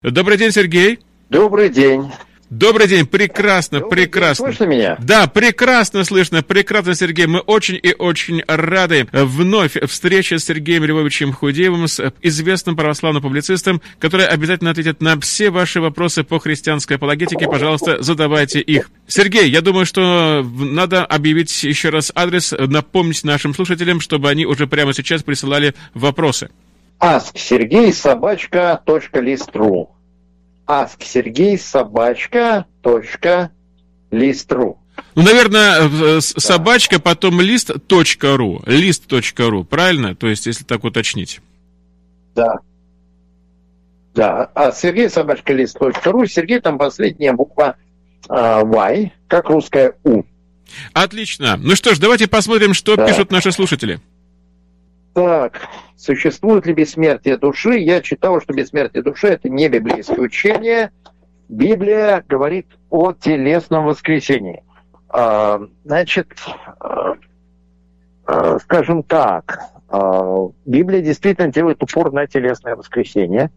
Добрый день, Сергей. Добрый день. Добрый день, прекрасно, Добрый прекрасно. День. Слышно меня? Да, прекрасно слышно, прекрасно, Сергей. Мы очень и очень рады вновь встрече с Сергеем Львовичем Худеевым, с известным православным публицистом, который обязательно ответит на все ваши вопросы по христианской апологетике. Пожалуйста, задавайте их. Сергей, я думаю, что надо объявить еще раз адрес, напомнить нашим слушателям, чтобы они уже прямо сейчас присылали вопросы ask Сергей собачка точка листру. ask Сергей собачка точка листру. Ну, наверное, э, собачка, потом лист точка ру, лист точка ру, правильно? То есть, если так уточнить. Да. Да, а Сергей собачка лист точка ру, Сергей там последняя буква э, Y, как русская У. Отлично. Ну что ж, давайте посмотрим, что да. пишут наши слушатели. Так, существует ли бессмертие души? Я читал, что бессмертие души – это не библейское учение. Библия говорит о телесном воскресении. А, значит, а, а, скажем так, Библия действительно делает упор на телесное воскресение.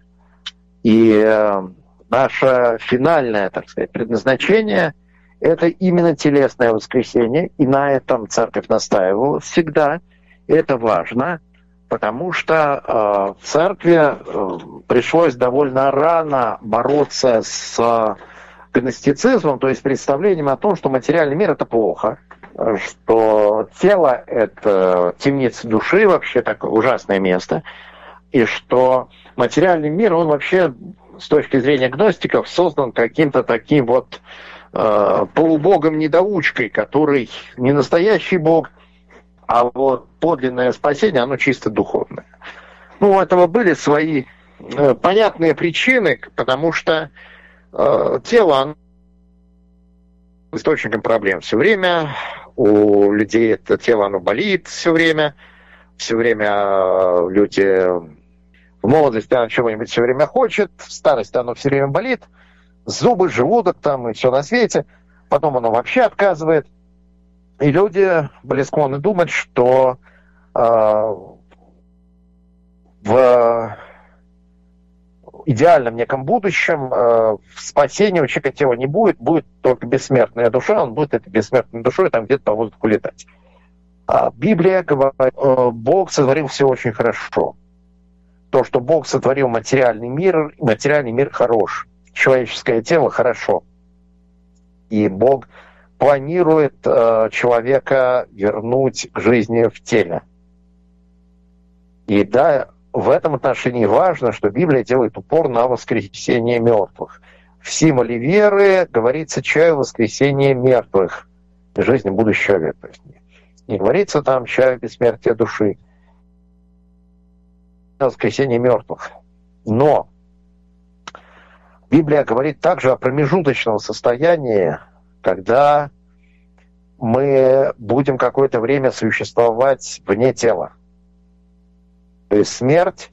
И наше финальное, так сказать, предназначение – это именно телесное воскресение. И на этом церковь настаивала всегда. Это важно – потому что э, в церкви э, пришлось довольно рано бороться с гностицизмом, то есть представлением о том, что материальный мир это плохо, что тело это темница души, вообще такое ужасное место, и что материальный мир, он вообще с точки зрения гностиков создан каким-то таким вот э, полубогом-недоучкой, который не настоящий бог, а вот подлинное спасение, оно чисто духовное. Ну, у этого были свои э, понятные причины, потому что э, тело оно источником проблем все время. У людей это тело оно болит все время. Все время э, люди в молодости оно чего-нибудь все время хочет, в старости оно все время болит, зубы, желудок там и все на свете. Потом оно вообще отказывает – и люди были склонны думать, что э, в идеальном неком будущем э, спасения у человека тела не будет, будет только бессмертная душа, он будет этой бессмертной душой там где-то по воздуху летать. А Библия говорит, э, Бог сотворил все очень хорошо. То, что Бог сотворил материальный мир, материальный мир хорош. Человеческое тело хорошо. И Бог планирует э, человека вернуть к жизни в теле. И да, в этом отношении важно, что Библия делает упор на воскресение мертвых. В символе веры говорится чай воскресения мертвых, жизни будущего века. Не говорится там чай бессмертия души, воскресение мертвых. Но Библия говорит также о промежуточном состоянии когда мы будем какое-то время существовать вне тела. То есть смерть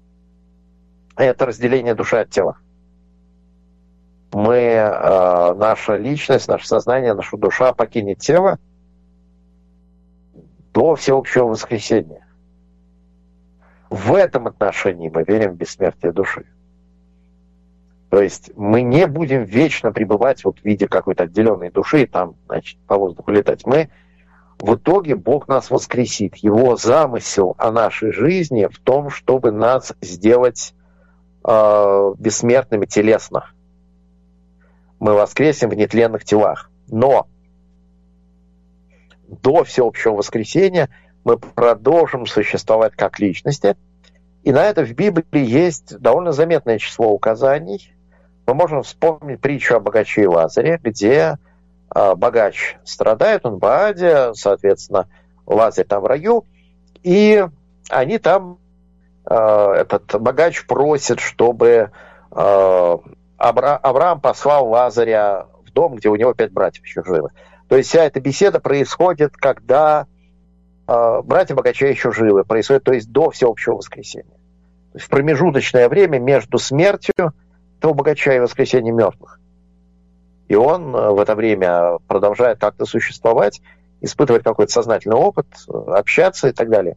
– это разделение души от тела. Мы, э, наша личность, наше сознание, наша душа покинет тело до всеобщего воскресения. В этом отношении мы верим в бессмертие души. То есть мы не будем вечно пребывать вот в виде какой-то отделенной души и там, значит, по воздуху летать. Мы в итоге Бог нас воскресит. Его замысел о нашей жизни в том, чтобы нас сделать э, бессмертными телесно. Мы воскресим в нетленных телах. Но до всеобщего воскресения мы продолжим существовать как личности. И на это в Библии есть довольно заметное число указаний – мы можем вспомнить притчу о богаче и Лазаре, где э, богач страдает, он в Аде, соответственно, Лазарь там в раю, и они там, э, этот богач просит, чтобы Абра- Авраам послал Лазаря в дом, где у него пять братьев еще живы. То есть вся эта беседа происходит, когда братья богача еще живы, происходит, то есть до всеобщего воскресения. То есть в промежуточное время между смертью того богача и воскресения мертвых. И он э, в это время продолжает как-то существовать, испытывать какой-то сознательный опыт, общаться и так далее.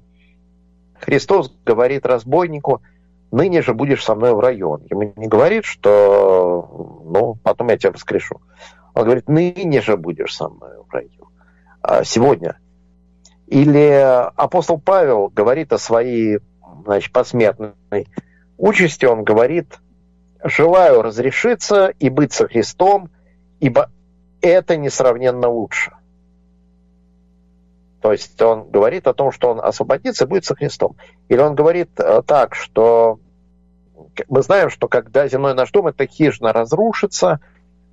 Христос говорит разбойнику, ныне же будешь со мной в раю. Он ему не говорит, что ну, потом я тебя воскрешу. Он говорит, ныне же будешь со мной в раю. А сегодня. Или апостол Павел говорит о своей значит, посмертной участи, он говорит, желаю разрешиться и быть со Христом, ибо это несравненно лучше. То есть он говорит о том, что он освободится и будет со Христом. Или он говорит э, так, что мы знаем, что когда земной наш дом, эта хижина разрушится,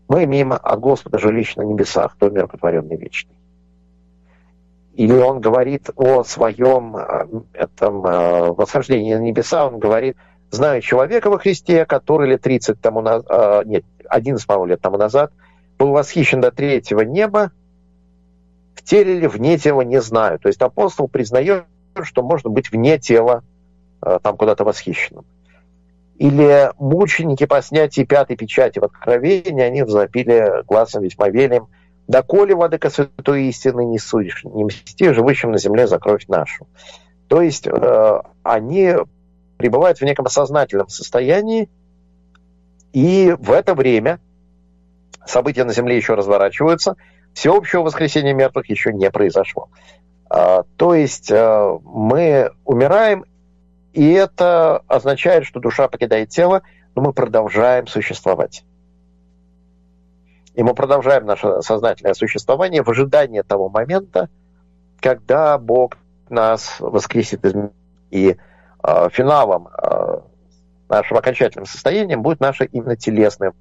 мы имеем от Господа жилище на небесах, дом миротворенный вечный. Или он говорит о своем э, этом э, восхождении на небеса, он говорит, знаю человека во Христе, который лет 30 тому назад, нет, 11, по лет тому назад был восхищен до третьего неба, в теле или вне тела, не знаю. То есть апостол признает, что можно быть вне тела, э, там куда-то восхищенным. Или мученики по снятии пятой печати в Откровении, они взопили глазом весьма велим, «Доколе, владыка святой истины, не судишь, не мсти живущим на земле за кровь нашу». То есть э, они пребывают в неком сознательном состоянии, и в это время события на Земле еще разворачиваются – всеобщего воскресения мертвых еще не произошло. А, то есть а, мы умираем, и это означает, что душа покидает тело, но мы продолжаем существовать. И мы продолжаем наше сознательное существование в ожидании того момента, когда Бог нас воскресит и э, финалом э, нашего окончательным состоянием будет наше именно телесное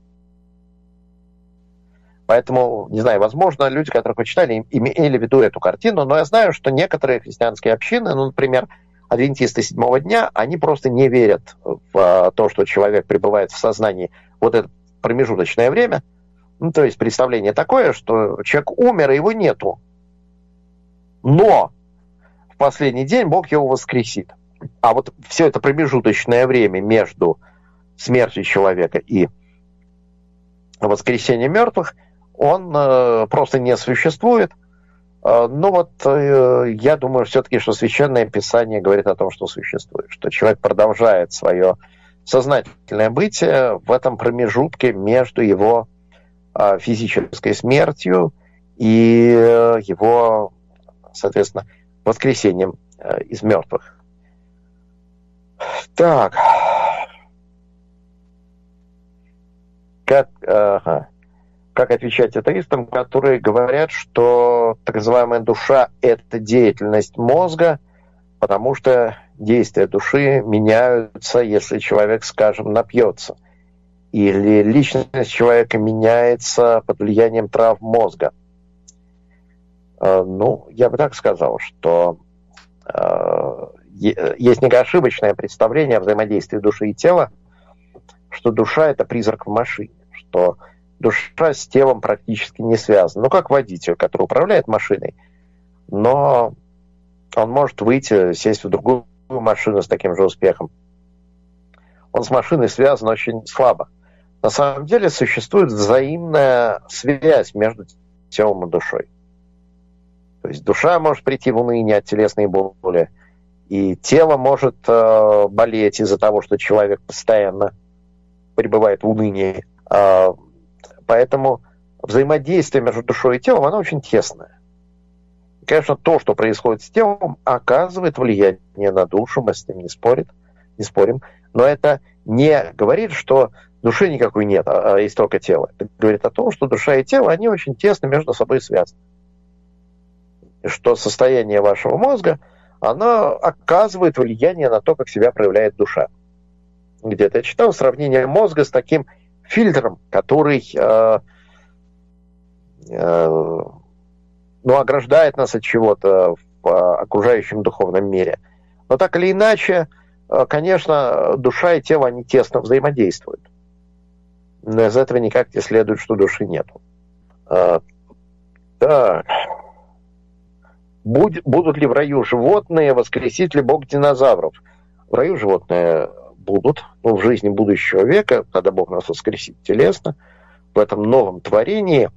Поэтому, не знаю, возможно, люди, которые почитали, имели в виду эту картину, но я знаю, что некоторые христианские общины, ну, например, адвентисты седьмого дня, они просто не верят в а, то, что человек пребывает в сознании вот это промежуточное время. Ну, то есть представление такое, что человек умер, и его нету. Но в последний день Бог его воскресит. А вот все это промежуточное время между смертью человека и воскресением мертвых, он э, просто не существует. Э, но вот э, я думаю все-таки, что Священное Писание говорит о том, что существует, что человек продолжает свое сознательное бытие в этом промежутке между его э, физической смертью и э, его, соответственно, воскресением э, из мертвых. Так. Как... Ага как отвечать атеистам, которые говорят, что так называемая душа – это деятельность мозга, потому что действия души меняются, если человек, скажем, напьется. Или личность человека меняется под влиянием трав мозга. Э, ну, я бы так сказал, что э, есть некоошибочное представление о взаимодействии души и тела, что душа – это призрак в машине, что душа с телом практически не связана. Ну, как водитель, который управляет машиной, но он может выйти, сесть в другую машину с таким же успехом. Он с машиной связан очень слабо. На самом деле существует взаимная связь между телом и душой. То есть душа может прийти в уныние от телесной боли, и тело может э, болеть из-за того, что человек постоянно пребывает в унынии. Э, Поэтому взаимодействие между душой и телом, оно очень тесное. конечно, то, что происходит с телом, оказывает влияние на душу, мы с ним не, спорит, не спорим. Но это не говорит, что души никакой нет, а есть только тело. Это говорит о том, что душа и тело, они очень тесно между собой связаны. Что состояние вашего мозга, оно оказывает влияние на то, как себя проявляет душа. Где-то я читал сравнение мозга с таким фильтром, который э, э, ну, ограждает нас от чего-то в э, окружающем духовном мире. Но так или иначе, э, конечно, душа и тело, они тесно взаимодействуют. Но из этого никак не следует, что души нету. Э, так. Будь, будут ли в раю животные, воскресит ли Бог динозавров? В раю животные будут ну, в жизни будущего века, когда Бог нас воскресит телесно, в этом новом творении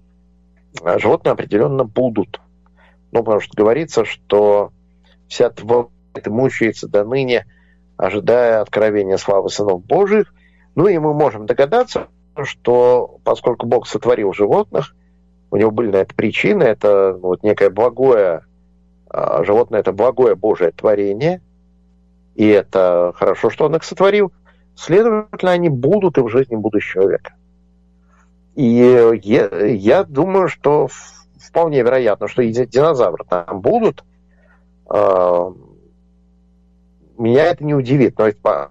а животные определенно будут. Ну, потому что говорится, что вся тварь мучается до ныне ожидая откровения славы сынов Божьих. Ну и мы можем догадаться, что поскольку Бог сотворил животных, у него были на это причины, это вот некое благое, животное это благое Божие творение, и это хорошо, что он их сотворил, следовательно, они будут и в жизни будущего века. И я, думаю, что вполне вероятно, что и динозавры там будут. А, меня это не удивит. Но это,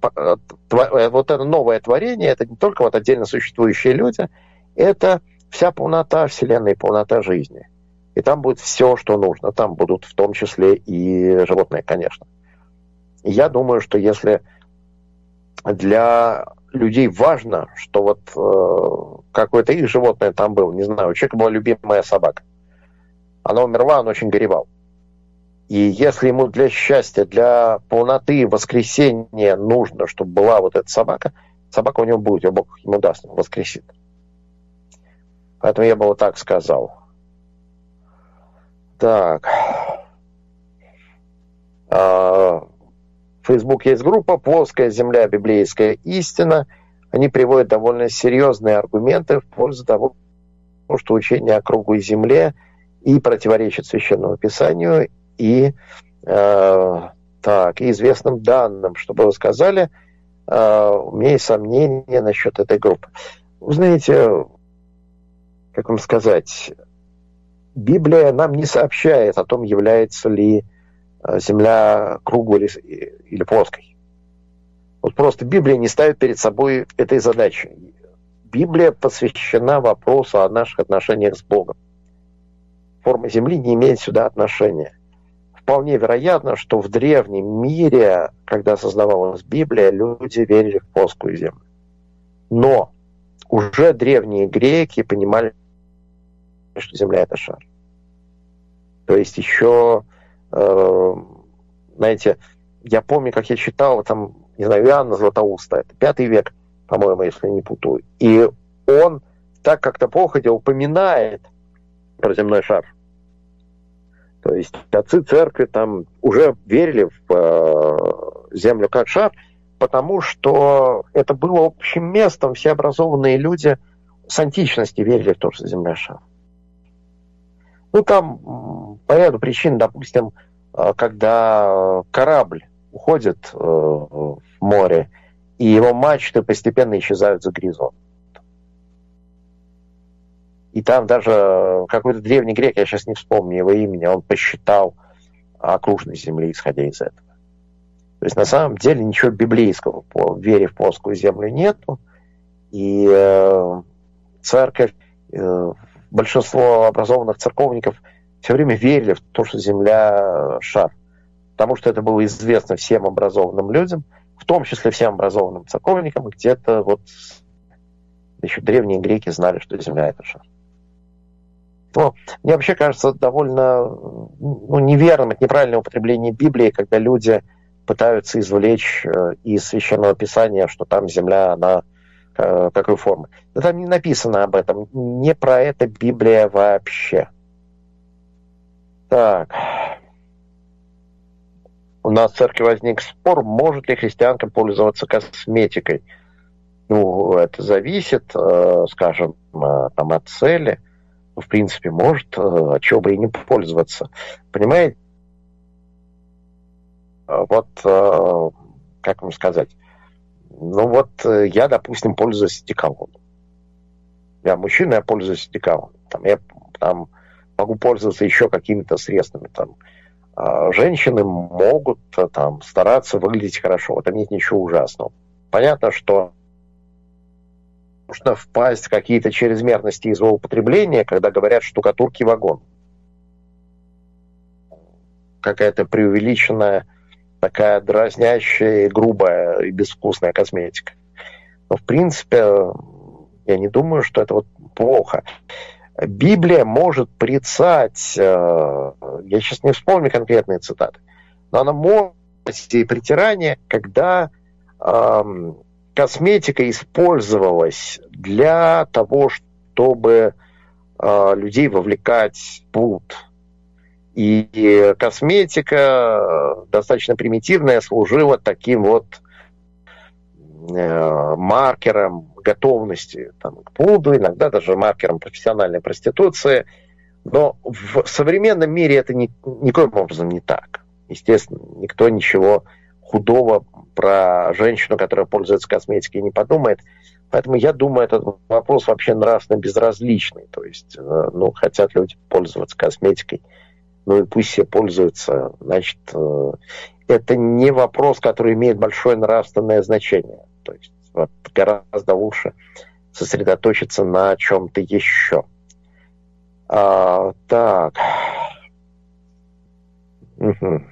вот это новое творение, это не только вот отдельно существующие люди, это вся полнота Вселенной, полнота жизни. И там будет все, что нужно. Там будут в том числе и животные, конечно. я думаю, что если для людей важно, что вот э, какое-то их животное там было, не знаю, у человека была любимая собака. Она умерла, он очень горевал. И если ему для счастья, для полноты воскресения нужно, чтобы была вот эта собака, собака у него будет, и Бог ему даст, он воскресит. Поэтому я бы вот так сказал. Так. А, в Facebook есть группа «Плоская земля. Библейская истина». Они приводят довольно серьезные аргументы в пользу того, что учение о круглой земле и противоречит Священному Писанию, и, э, так, и известным данным. Чтобы вы сказали, э, у меня есть сомнения насчет этой группы. Вы знаете, как вам сказать, Библия нам не сообщает о том, является ли э, Земля круглой или плоской. Вот просто Библия не ставит перед собой этой задачи. Библия посвящена вопросу о наших отношениях с Богом. Форма Земли не имеет сюда отношения. Вполне вероятно, что в древнем мире, когда создавалась Библия, люди верили в плоскую Землю. Но уже древние греки понимали, что Земля это шар. То есть еще, э, знаете, я помню, как я читал, там, не знаю, Иоанна Златоуста, это пятый век, по-моему, если не путаю. И он так как-то походя упоминает про земной шар. То есть отцы церкви там уже верили в э, землю как шар, потому что это было общим местом. Все образованные люди с античности верили в то, что земля шар. Ну, там по ряду причин, допустим, э, когда корабль уходит э, в море, и его мачты постепенно исчезают за горизонт. И там даже какой-то древний грек, я сейчас не вспомню его имени, он посчитал окружность Земли, исходя из этого. То есть на самом деле ничего библейского по вере в плоскую землю нету. И э, церковь, э, большинство образованных церковников все время верили в то, что Земля шар. Потому что это было известно всем образованным людям, в том числе всем образованным церковникам, где-то вот еще древние греки знали, что Земля это шар. Но мне вообще кажется довольно ну, неверным, неправильное употребление Библии, когда люди пытаются извлечь э, из Священного Писания, что там Земля, она Э, какой формы. Но там не написано об этом. Не про это Библия вообще. Так. У нас в церкви возник спор, может ли христианка пользоваться косметикой. Ну, это зависит, э, скажем, э, там, от цели. Ну, в принципе, может, а чего бы и не пользоваться. Понимаете? Вот, как вам сказать, ну вот э, я, допустим, пользуюсь одеколоном. Я мужчина, я пользуюсь одеколоном. Там, я там, могу пользоваться еще какими-то средствами. Там, а, женщины могут э, там, стараться выглядеть хорошо. В этом нет ничего ужасного. Понятно, что можно впасть в какие-то чрезмерности и злоупотребления, когда говорят штукатурки вагон. Какая-то преувеличенная такая дразнящая, и грубая и безвкусная косметика. Но, в принципе, я не думаю, что это вот плохо. Библия может прицать, э, я сейчас не вспомню конкретные цитаты, но она может и притирание, когда эм, косметика использовалась для того, чтобы э, людей вовлекать в блуд И косметика достаточно примитивная служила таким вот э, маркером готовности там, к блуду, иногда даже маркером профессиональной проституции. Но в современном мире это ни, никоим образом не так. Естественно, никто ничего худого про женщину, которая пользуется косметикой, не подумает. Поэтому я думаю, этот вопрос вообще нравственно безразличный. То есть, э, ну, хотят люди пользоваться косметикой, ну и пусть все пользуются. Значит, э, это не вопрос, который имеет большое нравственное значение. То есть вот, гораздо лучше сосредоточиться на чем-то еще. А, так. Угу.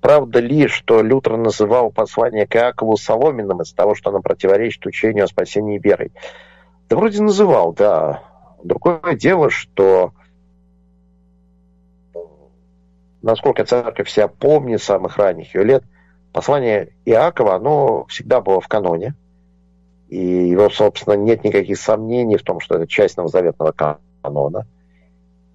Правда ли, что Лютер называл послание к Иакову соломенным из-за того, что оно противоречит учению о спасении верой? Да вроде называл, да. Другое дело, что насколько церковь себя помнит самых ранних ее лет, послание Иакова, оно всегда было в каноне. И его, собственно, нет никаких сомнений в том, что это часть новозаветного канона.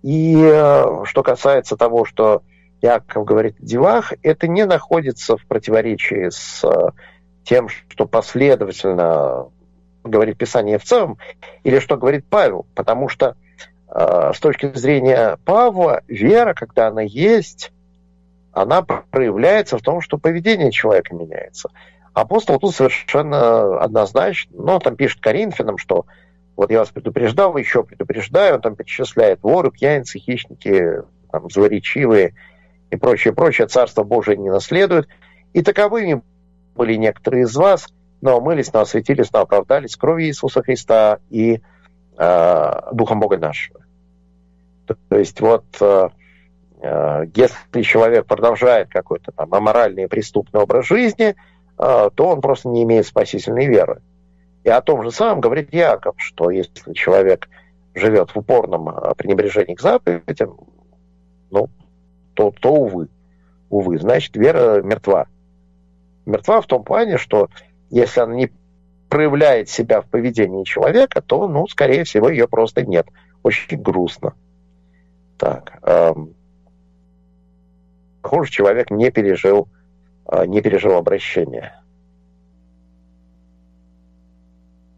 И э, что касается того, что Яков говорит о делах, это не находится в противоречии с э, тем, что последовательно говорит Писание в целом, или что говорит Павел, потому что с точки зрения Павла вера, когда она есть, она проявляется в том, что поведение человека меняется. Апостол тут совершенно однозначно, но он там пишет Коринфянам, что вот я вас предупреждал, еще предупреждаю, он там перечисляет воры, пьяницы, хищники, там, злоречивые и прочее, прочее, Царство Божие не наследует. И таковыми были некоторые из вас, но омылись, но осветились, но оправдались кровью Иисуса Христа и э, Духом Бога нашего. То есть вот э, э, если человек продолжает какой-то там аморальный и преступный образ жизни, э, то он просто не имеет спасительной веры. И о том же самом говорит Яков, что если человек живет в упорном пренебрежении к заповедям, ну, то, то увы. Увы, значит, вера мертва. Мертва в том плане, что если она не проявляет себя в поведении человека, то, ну, скорее всего, ее просто нет. Очень грустно. Так. Эм, похоже, человек не пережил, э, не пережил обращение.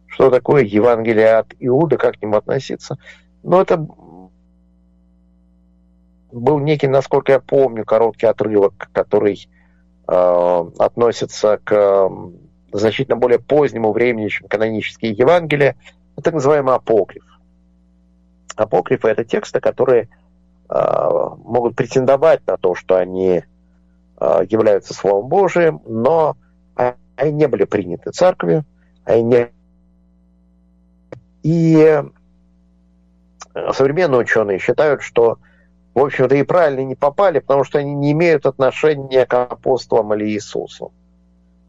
Что такое Евангелие от Иуда, как к нему относиться? Ну, это был некий, насколько я помню, короткий отрывок, который э, относится к э, значительно более позднему времени, чем канонические Евангелия, это так называемый апокриф. Апокрифы – это тексты, которые могут претендовать на то, что они э, являются Словом Божиим, но они не были приняты церковью, они не... И современные ученые считают, что в общем-то, и правильно не попали, потому что они не имеют отношения к апостолам или Иисусу.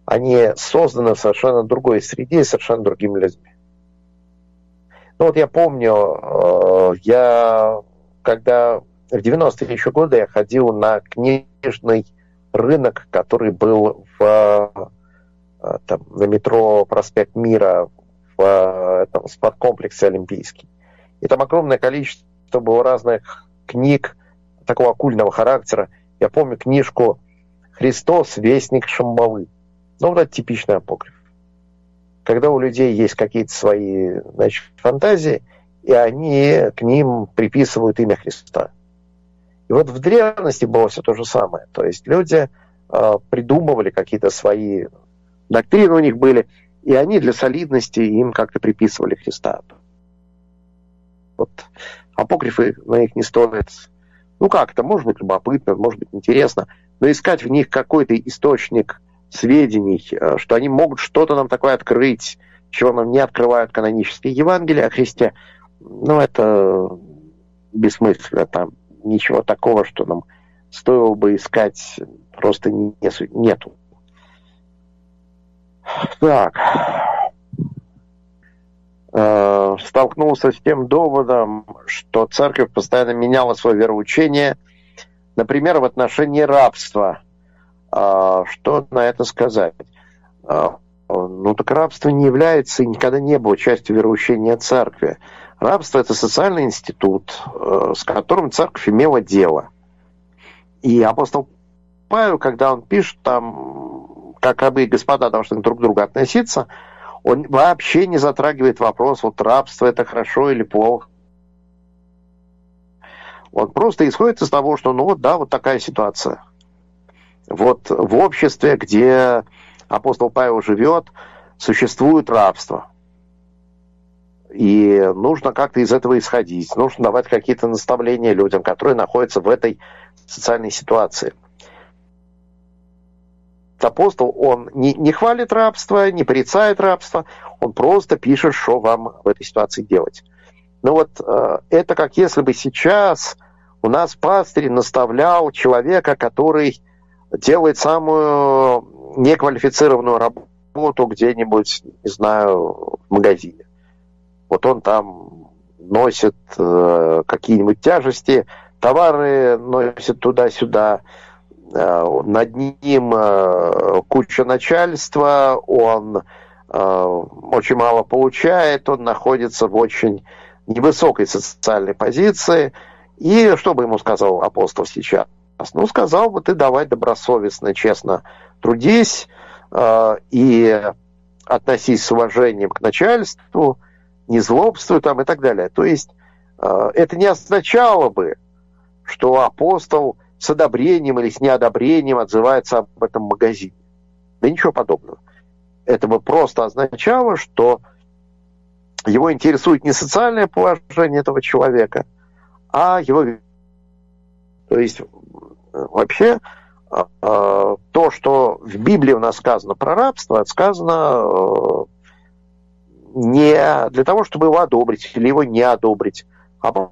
Они созданы в совершенно другой среде и совершенно другими людьми. Ну вот я помню, э, я когда в 90-е еще годы я ходил на книжный рынок, который был в, э, там, на метро Проспект Мира в э, этом спорткомплексе Олимпийский. И там огромное количество было разных книг такого оккультного характера. Я помню книжку «Христос, вестник Шамбалы». Ну, вот это типичный апокриф. Когда у людей есть какие-то свои значит, фантазии, и они к ним приписывают имя Христа. И вот в древности было все то же самое. То есть люди э, придумывали какие-то свои доктрины у них были, и они для солидности им как-то приписывали Христа. Вот апокрифы на них не стоит. Ну как это, может быть любопытно, может быть интересно, но искать в них какой-то источник сведений, э, что они могут что-то нам такое открыть, чего нам не открывают канонические Евангелия о Христе, ну это бессмысленно, там ничего такого, что нам стоило бы искать, просто не, нету. Так. Э, столкнулся с тем доводом, что церковь постоянно меняла свое вероучение, например, в отношении рабства. Э, что на это сказать? Э, ну так рабство не является и никогда не было частью вероучения церкви. Рабство – это социальный институт, э, с которым церковь имела дело. И апостол Павел, когда он пишет там, как рабы и господа должны друг к другу относиться, он вообще не затрагивает вопрос, вот рабство – это хорошо или плохо. Он просто исходит из того, что, ну вот, да, вот такая ситуация. Вот в обществе, где апостол Павел живет, существует рабство. И нужно как-то из этого исходить. Нужно давать какие-то наставления людям, которые находятся в этой социальной ситуации. Апостол, он не, не хвалит рабство, не порицает рабство, он просто пишет, что вам в этой ситуации делать. Ну вот э, это как если бы сейчас у нас пастырь наставлял человека, который делает самую неквалифицированную работу где-нибудь, не знаю, в магазине. Вот он там носит э, какие-нибудь тяжести, товары носит туда-сюда, э, над ним э, куча начальства, он э, очень мало получает, он находится в очень невысокой социальной позиции. И что бы ему сказал апостол сейчас? Ну, сказал бы, ты давай добросовестно, честно трудись э, и относись с уважением к начальству, не злобствуй там и так далее. То есть э, это не означало бы, что апостол с одобрением или с неодобрением отзывается об этом магазине. Да ничего подобного. Это бы просто означало, что его интересует не социальное положение этого человека, а его... То есть вообще э, то, что в Библии у нас сказано про рабство, сказано э, не для того, чтобы его одобрить или его не одобрить, а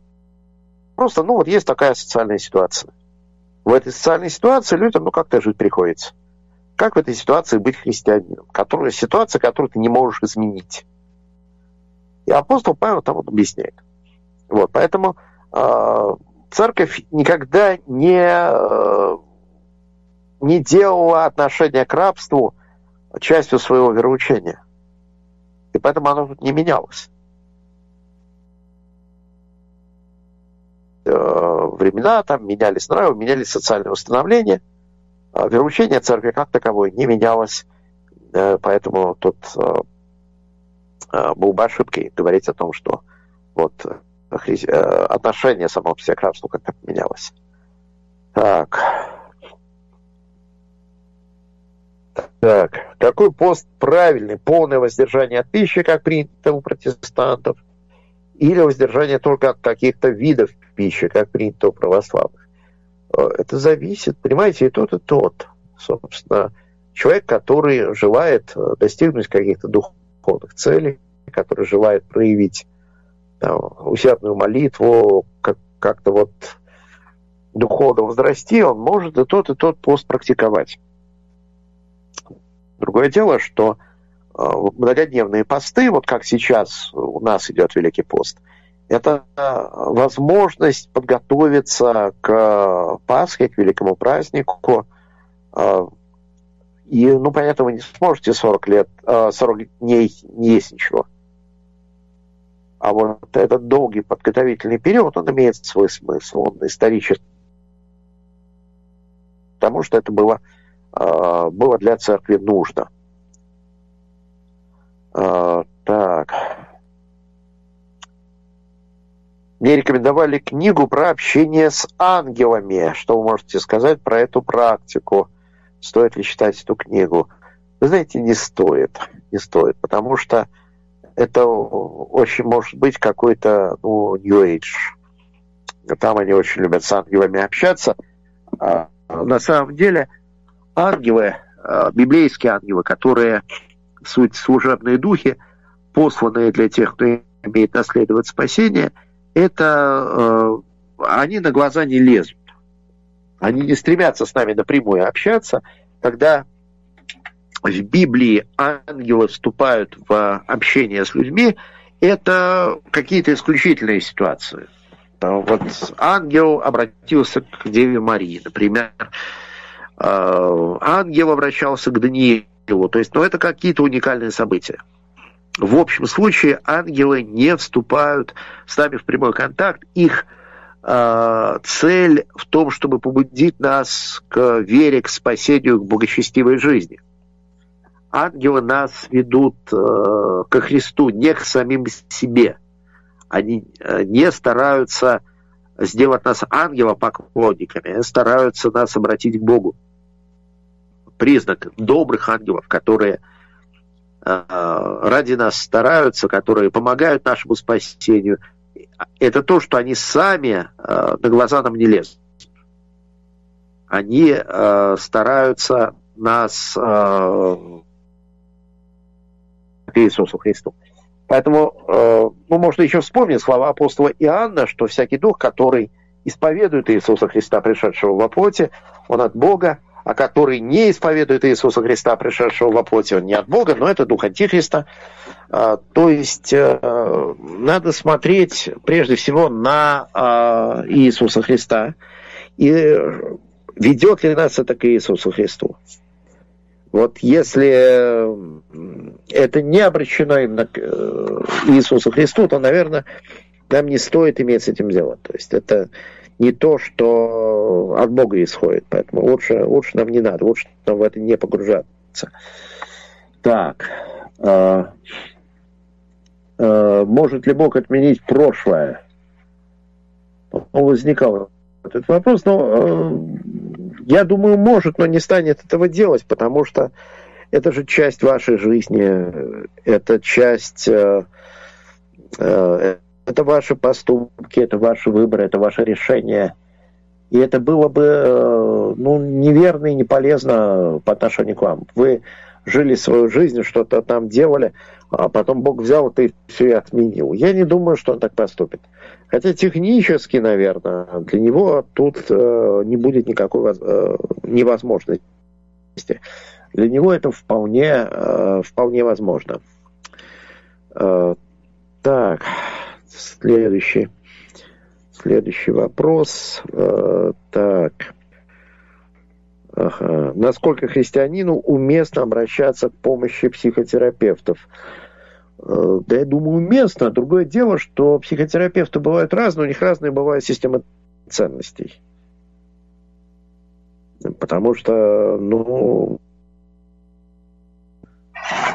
просто, ну вот есть такая социальная ситуация. В этой социальной ситуации людям, ну, как-то жить приходится. Как в этой ситуации быть христианином? Которая, ситуация, которую ты не можешь изменить. И апостол Павел там вот объясняет. Вот, поэтому э, церковь никогда не, э, не делала отношение к рабству частью своего вероучения. И поэтому оно тут не менялось. Э, времена там менялись нравы, менялись социальные установления. А вероучение церкви как таковой не менялось. Э, поэтому тут был бы ошибкой говорить о том, что вот отношение само по себе к рабству как-то поменялось. Так. Так, какой пост правильный? Полное воздержание от пищи, как принято у протестантов, или воздержание только от каких-то видов пищи, как принято у православных? Э, это зависит, понимаете, и тот, и тот. Собственно, человек, который желает э, достигнуть каких-то духовных целей, который желает проявить там, усердную молитву, как, как-то вот духовно возрасти, он может и тот, и тот пост практиковать. Другое дело, что э, многодневные посты, вот как сейчас у нас идет Великий пост, это возможность подготовиться к Пасхе, к великому празднику. Э, и, ну, вы не сможете 40 лет, 40 э, дней не есть ничего. А вот этот долгий подготовительный период, он имеет свой смысл, он исторический. Потому что это было, э, было для церкви нужно. Э, так. Мне рекомендовали книгу про общение с ангелами. Что вы можете сказать про эту практику? Стоит ли читать эту книгу? Вы знаете, не стоит. Не стоит, потому что это очень может быть какой-то ну, New Age. Там они очень любят с ангелами общаться. А, на самом деле ангелы, а, библейские ангелы, которые суть служебные духи, посланные для тех, кто имеет наследовать спасение, это э, они на глаза не лезут. Они не стремятся с нами напрямую общаться, когда в Библии ангелы вступают в общение с людьми, это какие-то исключительные ситуации. Вот ангел обратился к Деве Марии, например. Э, ангел обращался к Даниилу. То есть, ну, это какие-то уникальные события. В общем случае ангелы не вступают с нами в прямой контакт. Их э, цель в том, чтобы побудить нас к вере, к спасению, к благочестивой жизни. Ангелы нас ведут э, ко Христу, не к самим себе. Они э, не стараются сделать нас ангела поклонниками, они стараются нас обратить к Богу признак добрых ангелов, которые э, ради нас стараются, которые помогают нашему спасению, это то, что они сами э, на глаза нам не лезут. Они э, стараются нас Иисусу Христу. Поэтому, ну, можно еще вспомнить слова апостола Иоанна, что всякий дух, который исповедует Иисуса Христа, пришедшего во плоти, он от Бога, а который не исповедует Иисуса Христа, пришедшего во плоти, он не от Бога, но это дух Антихриста. А, то есть э, надо смотреть прежде всего на а, Иисуса Христа и ведет ли нас это к Иисусу Христу. Вот если это не обращено именно к э, Иисусу Христу, то, наверное, нам не стоит иметь с этим дело. То есть это не то, что от Бога исходит. Поэтому лучше, лучше нам не надо, лучше нам в это не погружаться. Так. Э, э, может ли Бог отменить прошлое? Возникал этот вопрос, но э, я думаю, может, но не станет этого делать, потому что это же часть вашей жизни, это часть э, э, это ваши поступки, это ваши выборы, это ваше решение. И это было бы э, ну, неверно и не полезно по отношению к вам. Вы жили свою жизнь, что-то там делали, а потом Бог взял это и все и отменил. Я не думаю, что он так поступит. Хотя технически, наверное, для него тут э, не будет никакой э, невозможности. Для него это вполне, э, вполне возможно. Э, так. Следующий. Следующий вопрос. Э, так. Ага. Насколько христианину уместно обращаться к помощи психотерапевтов? Э, да я думаю, уместно. Другое дело, что психотерапевты бывают разные, у них разные бывают системы ценностей. Потому что, ну,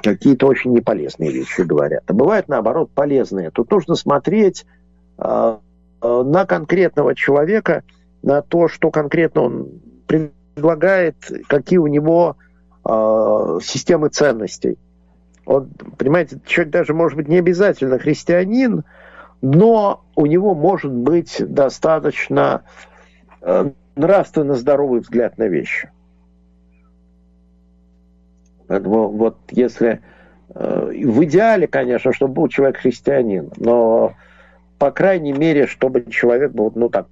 какие-то очень неполезные вещи говорят. А бывают, наоборот, полезные. Тут нужно смотреть э, на конкретного человека, на то, что конкретно он предлагает, какие у него э, системы ценностей. Он, понимаете, человек даже может быть не обязательно христианин, но у него может быть достаточно э, нравственно здоровый взгляд на вещи. Поэтому вот если э, в идеале, конечно, чтобы был человек христианин, но по крайней мере, чтобы человек был, ну, так,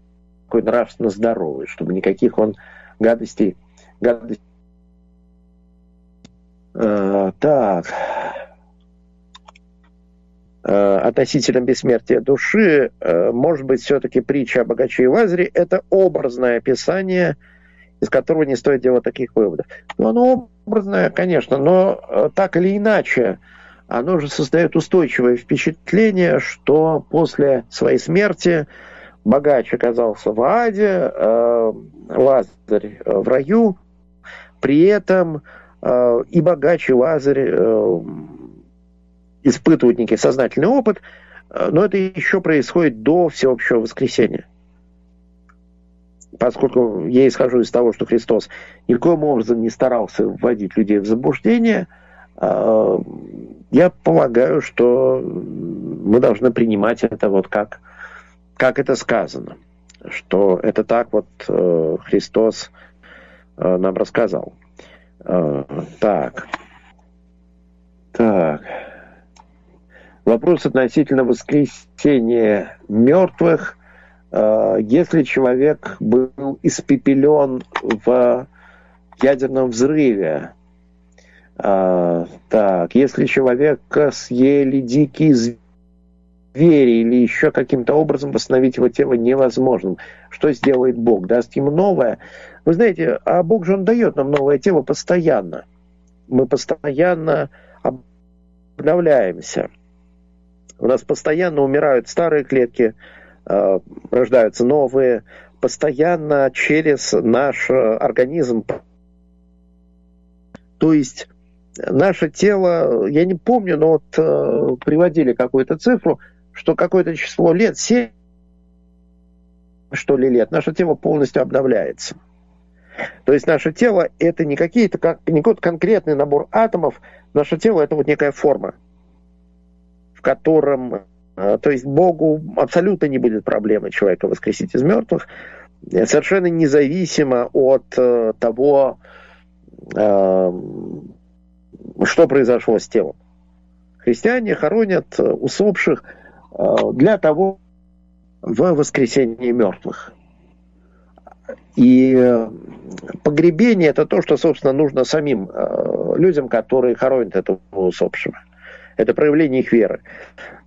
такой нравственно здоровый, чтобы никаких он гадостей, гадостей. Э, так. Э, относительно бессмертия души, э, может быть, все-таки притча о богаче и Лазаре – это образное описание – из которого не стоит делать таких выводов. Ну, оно образное, конечно, но э, так или иначе, оно же создает устойчивое впечатление, что после своей смерти богач оказался в аде, э, Лазарь э, в раю, при этом э, и богач, и Лазарь испытывают некий сознательный опыт, но это еще происходит до всеобщего воскресения поскольку я исхожу из того, что Христос никоим образом не старался вводить людей в заблуждение, а, я полагаю, что мы должны принимать это вот как, как это сказано, что это так вот э, Христос э, нам рассказал. Э, так. Так. Вопрос относительно воскресения мертвых если человек был испепелен в ядерном взрыве, э, так, если человека съели дикие звери или еще каким-то образом восстановить его тело невозможным, что сделает Бог? Даст ему новое? Вы знаете, а Бог же он дает нам новое тело постоянно. мы постоянно обновляемся. У нас постоянно умирают старые клетки, э, рождаются новые, постоянно через наш организм. То есть наше тело, я не помню, но вот э, приводили какую-то цифру, что какое-то число лет, 7 что ли лет, наше тело полностью обновляется. То есть наше тело это не какие-то, как, не какой-то конкретный набор атомов, наше тело это вот некая форма, в котором, э, то есть Богу абсолютно не будет проблемы человека воскресить из мертвых, совершенно независимо от э, того, э, что произошло с телом. Христиане хоронят усопших для того, в воскресении мертвых. И э, погребение – это то, что, собственно, нужно самим э, людям, которые хоронят этого усопшего. Это проявление их веры.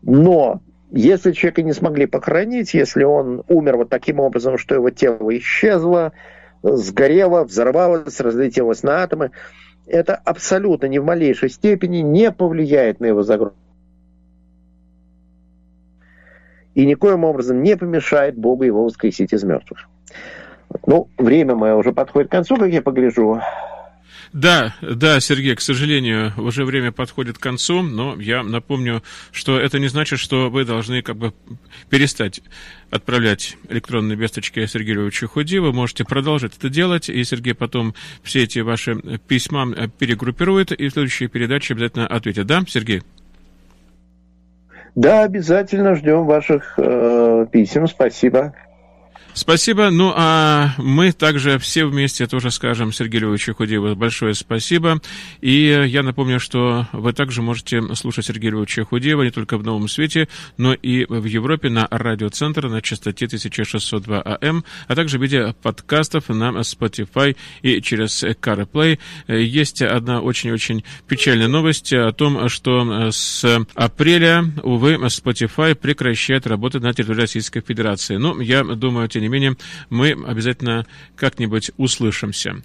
Но если человека не смогли похоронить, если он умер вот таким образом, что его тело исчезло, сгорело, взорвалось, разлетелось на атомы, это абсолютно ни в малейшей степени не повлияет на его загрузку и никоим образом не помешает Богу его воскресить из мертвых. Ну, время мое уже подходит к концу, как я погляжу. Да, да, Сергей, к сожалению, уже время подходит к концу, но я напомню, что это не значит, что вы должны как бы перестать отправлять электронные весточки Сергею Львовичу Худи. Вы можете продолжить это делать, и Сергей потом все эти ваши письма перегруппирует, и в следующей передаче обязательно ответит. Да, Сергей? Да, обязательно ждем ваших э, писем. Спасибо. Спасибо. Ну, а мы также все вместе тоже скажем Сергею Львовичу Худееву большое спасибо. И я напомню, что вы также можете слушать Сергея Львовича Худеева не только в Новом Свете, но и в Европе на радиоцентр на частоте 1602 АМ, а также в виде подкастов на Spotify и через CarPlay. Есть одна очень-очень печальная новость о том, что с апреля, увы, Spotify прекращает работать на территории Российской Федерации. Ну, я думаю, тем не менее, мы обязательно как-нибудь услышимся.